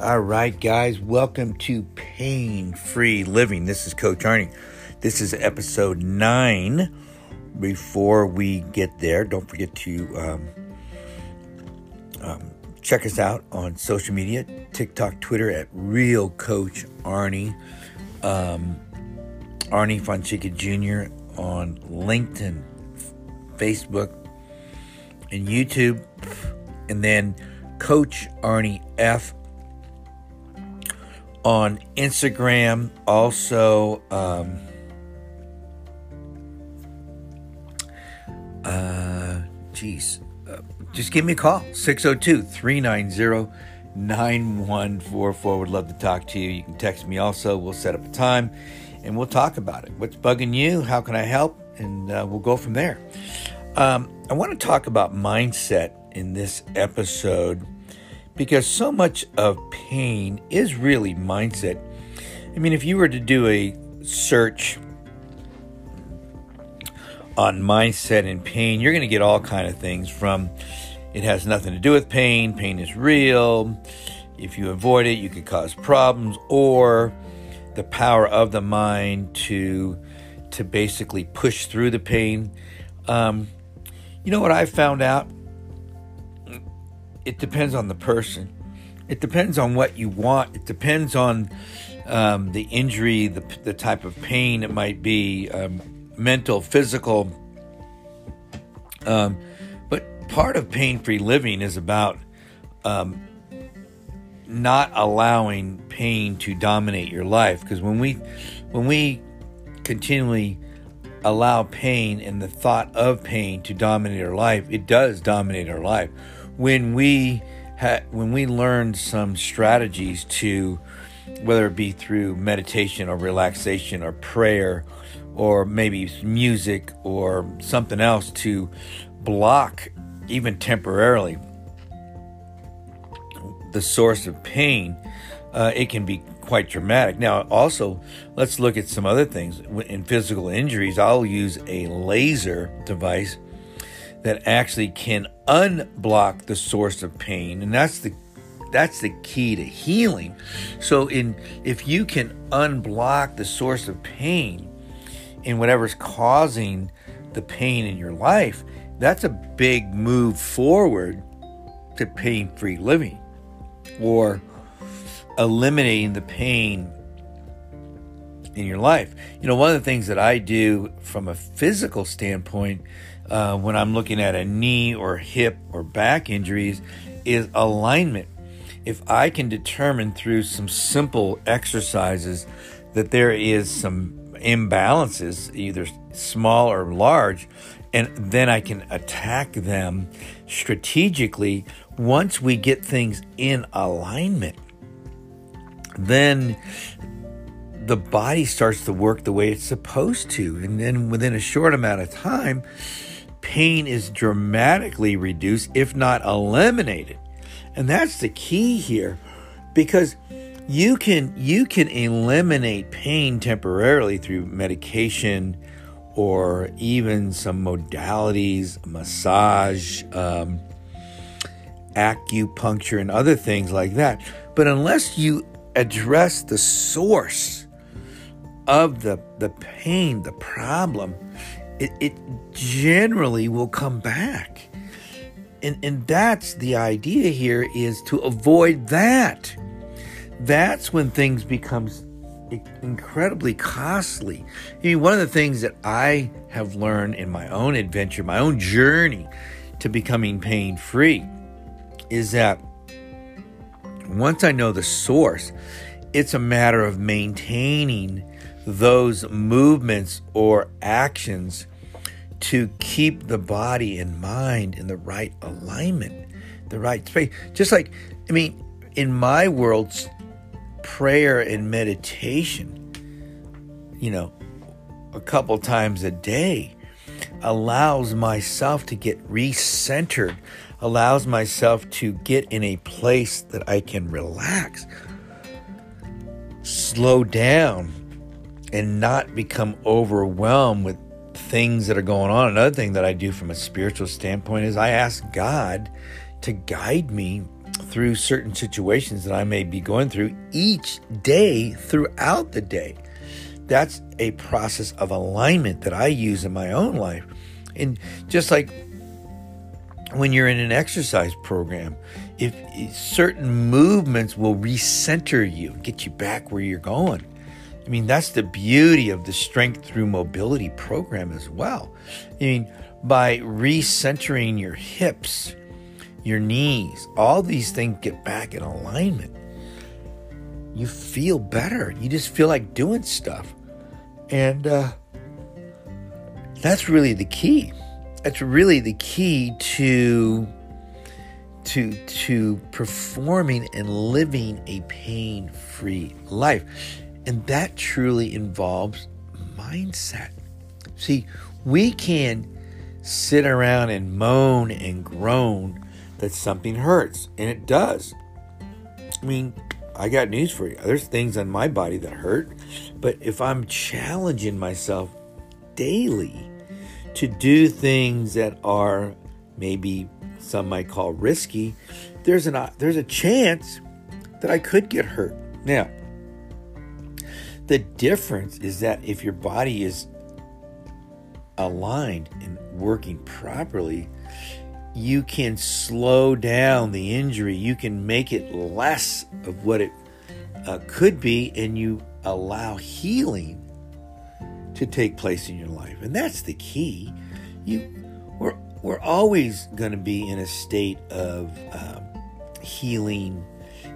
All right, guys, welcome to Pain Free Living. This is Coach Arnie. This is episode nine. Before we get there, don't forget to um, um, check us out on social media TikTok, Twitter at Real Coach Arnie, um, Arnie Fonseca Jr. on LinkedIn, Facebook, and YouTube, and then Coach Arnie F on Instagram. Also, um, uh, geez, uh, just give me a call 602 390 9144. Would love to talk to you. You can text me also. We'll set up a time and we'll talk about it. What's bugging you? How can I help? And uh, we'll go from there. Um, I want to talk about mindset in this episode because so much of pain is really mindset. I mean, if you were to do a search on mindset and pain, you're going to get all kind of things from it has nothing to do with pain, pain is real. If you avoid it, you could cause problems or the power of the mind to to basically push through the pain. Um, you know what I found out? It depends on the person. It depends on what you want. It depends on um, the injury, the, the type of pain it might be, um, mental, physical. Um, but part of pain free living is about um, not allowing pain to dominate your life. Because when we, when we continually allow pain and the thought of pain to dominate our life, it does dominate our life when we had when we learned some strategies to whether it be through meditation or relaxation or prayer or maybe music or something else to block even temporarily the source of pain uh, it can be quite dramatic. Now also let's look at some other things. In physical injuries i'll use a laser device that actually can unblock the source of pain and that's the that's the key to healing. So in if you can unblock the source of pain in whatever's causing the pain in your life that's a big move forward to pain-free living or eliminating the pain in your life. You know, one of the things that I do from a physical standpoint uh, when I'm looking at a knee or hip or back injuries is alignment. If I can determine through some simple exercises that there is some imbalances, either small or large, and then I can attack them strategically once we get things in alignment. Then the body starts to work the way it's supposed to. And then within a short amount of time, pain is dramatically reduced, if not eliminated. And that's the key here because you can you can eliminate pain temporarily through medication or even some modalities, massage, um, acupuncture, and other things like that. But unless you address the source of the, the pain, the problem, it, it generally will come back. And, and that's the idea here is to avoid that. That's when things becomes incredibly costly. I mean, one of the things that I have learned in my own adventure, my own journey to becoming pain free, is that once I know the source, it's a matter of maintaining those movements or actions to keep the body and mind in the right alignment, the right space. Just like, I mean, in my world, prayer and meditation, you know, a couple times a day allows myself to get recentered, allows myself to get in a place that I can relax, slow down, and not become overwhelmed with things that are going on. Another thing that I do from a spiritual standpoint is I ask God to guide me through certain situations that I may be going through each day throughout the day. That's a process of alignment that I use in my own life. And just like when you're in an exercise program, if certain movements will recenter you, get you back where you're going. I mean, that's the beauty of the Strength Through Mobility program as well. I mean, by recentering your hips, your knees, all these things get back in alignment. You feel better. You just feel like doing stuff. And uh, that's really the key. That's really the key to to to performing and living a pain-free life. And that truly involves mindset. See, we can sit around and moan and groan that something hurts, and it does. I mean, I got news for you. There's things on my body that hurt, but if I'm challenging myself daily to do things that are maybe some might call risky, there's an there's a chance that I could get hurt. Now, the difference is that if your body is aligned and working properly, you can slow down the injury. You can make it less of what it uh, could be, and you allow healing to take place in your life. And that's the key. You, we're, we're always going to be in a state of um, healing,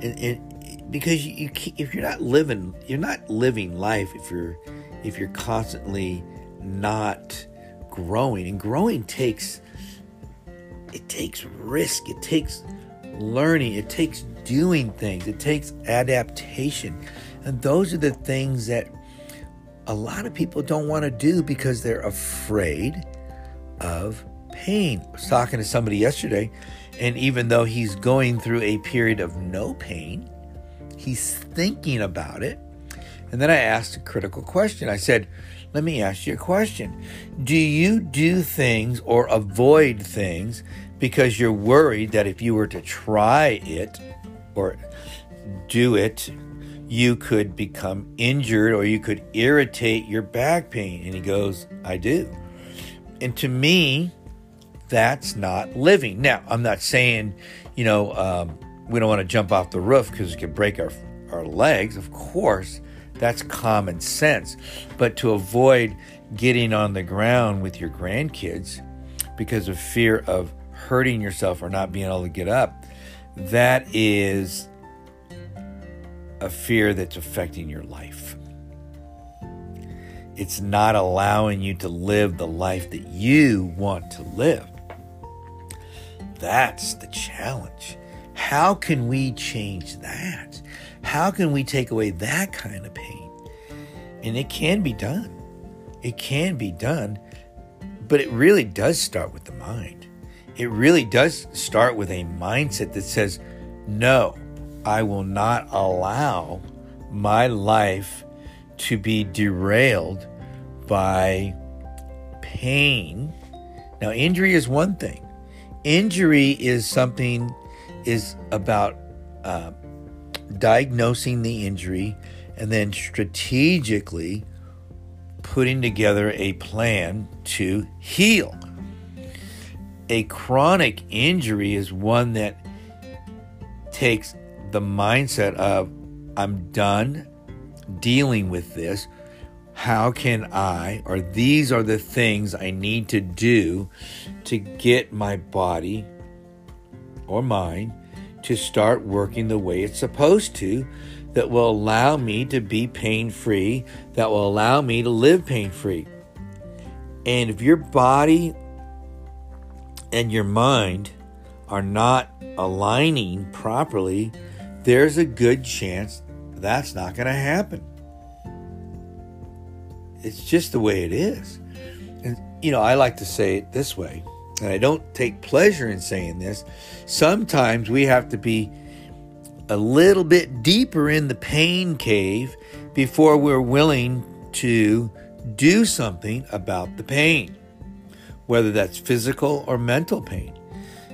and, and because you, you if you're not living, you're not living life if you're if you're constantly not growing. And growing takes it takes risk, it takes learning, it takes doing things, it takes adaptation. And those are the things that a lot of people don't want to do because they're afraid of pain. I was talking to somebody yesterday, and even though he's going through a period of no pain, he's thinking about it. And then I asked a critical question. I said, let me ask you a question. Do you do things or avoid things because you're worried that if you were to try it or do it, you could become injured or you could irritate your back pain? And he goes, I do. And to me, that's not living. Now, I'm not saying, you know, um, we don't want to jump off the roof because it could break our, our legs. Of course, that's common sense. But to avoid getting on the ground with your grandkids because of fear of hurting yourself or not being able to get up, that is a fear that's affecting your life. It's not allowing you to live the life that you want to live. That's the challenge. How can we change that? How can we take away that kind of pain? And it can be done. It can be done, but it really does start with the mind. It really does start with a mindset that says, no, I will not allow my life to be derailed by pain. Now, injury is one thing. Injury is something, is about uh, diagnosing the injury and then strategically putting together a plan to heal. A chronic injury is one that takes the mindset of, I'm done dealing with this. How can I, or these are the things I need to do to get my body or mind to start working the way it's supposed to that will allow me to be pain free, that will allow me to live pain free. And if your body and your mind are not aligning properly, there's a good chance that's not going to happen. It's just the way it is. And, you know, I like to say it this way, and I don't take pleasure in saying this. Sometimes we have to be a little bit deeper in the pain cave before we're willing to do something about the pain, whether that's physical or mental pain.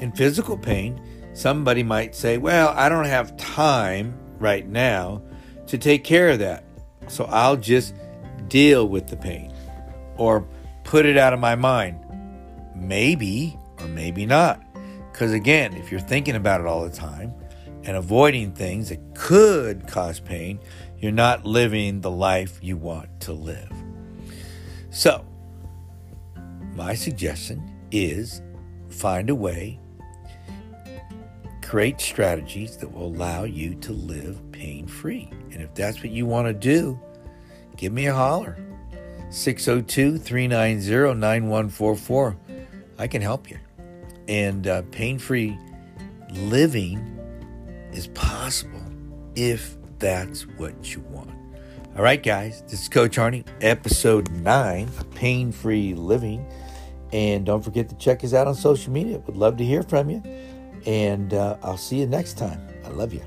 In physical pain, Somebody might say, Well, I don't have time right now to take care of that. So I'll just deal with the pain or put it out of my mind. Maybe or maybe not. Because again, if you're thinking about it all the time and avoiding things that could cause pain, you're not living the life you want to live. So, my suggestion is find a way, create strategies that will allow you to live pain free. And if that's what you want to do, give me a holler. 602 390 9144. I can help you. And uh, pain free living is possible if that's what you want. All right, guys, this is Coach Arnie, episode nine, Pain Free Living. And don't forget to check us out on social media. Would love to hear from you. And uh, I'll see you next time. I love you.